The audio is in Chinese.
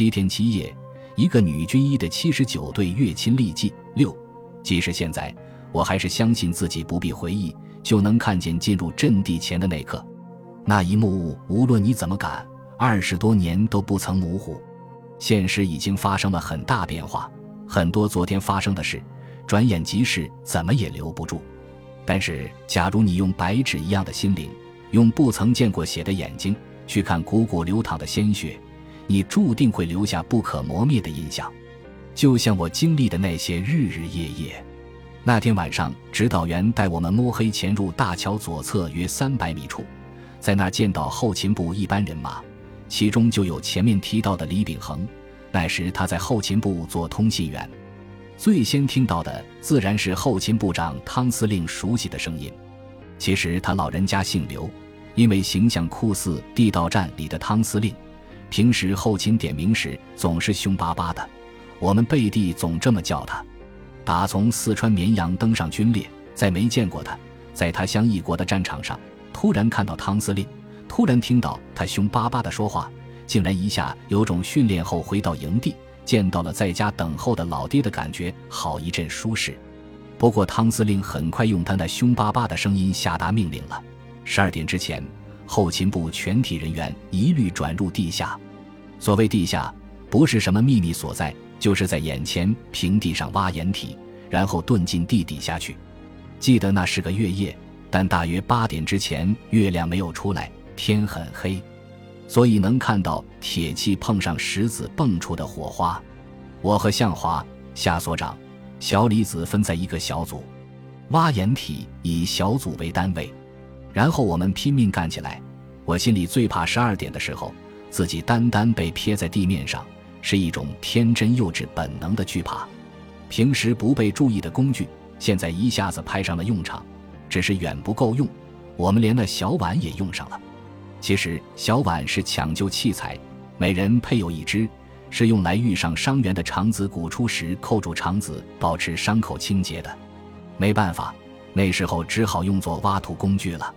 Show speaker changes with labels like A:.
A: 七天七夜，一个女军医的七十九对月亲历记。六，即使现在，我还是相信自己不必回忆就能看见进入阵地前的那刻，那一幕，无论你怎么赶，二十多年都不曾模糊。现实已经发生了很大变化，很多昨天发生的事，转眼即逝，怎么也留不住。但是，假如你用白纸一样的心灵，用不曾见过血的眼睛去看汩汩流淌的鲜血，你注定会留下不可磨灭的印象。就像我经历的那些日日夜夜。那天晚上，指导员带我们摸黑潜入大桥左侧约三百米处，在那见到后勤部一班人马。其中就有前面提到的李秉衡，那时他在后勤部做通信员。最先听到的自然是后勤部长汤司令熟悉的声音。其实他老人家姓刘，因为形象酷似地道战里的汤司令，平时后勤点名时总是凶巴巴的，我们背地总这么叫他。打从四川绵阳登上军列，再没见过他，在他乡异国的战场上，突然看到汤司令。突然听到他凶巴巴的说话，竟然一下有种训练后回到营地，见到了在家等候的老爹的感觉，好一阵舒适。不过汤司令很快用他那凶巴巴的声音下达命令了：十二点之前，后勤部全体人员一律转入地下。所谓地下，不是什么秘密所在，就是在眼前平地上挖掩体，然后遁进地底下去。记得那是个月夜，但大约八点之前，月亮没有出来。天很黑，所以能看到铁器碰上石子蹦出的火花。我和向华、夏所长、小李子分在一个小组，挖掩体以小组为单位，然后我们拼命干起来。我心里最怕十二点的时候，自己单单被撇在地面上，是一种天真幼稚本能的惧怕。平时不被注意的工具，现在一下子派上了用场，只是远不够用。我们连那小碗也用上了。其实小碗是抢救器材，每人配有一只，是用来遇上伤员的肠子鼓出时扣住肠子，保持伤口清洁的。没办法，那时候只好用作挖土工具了。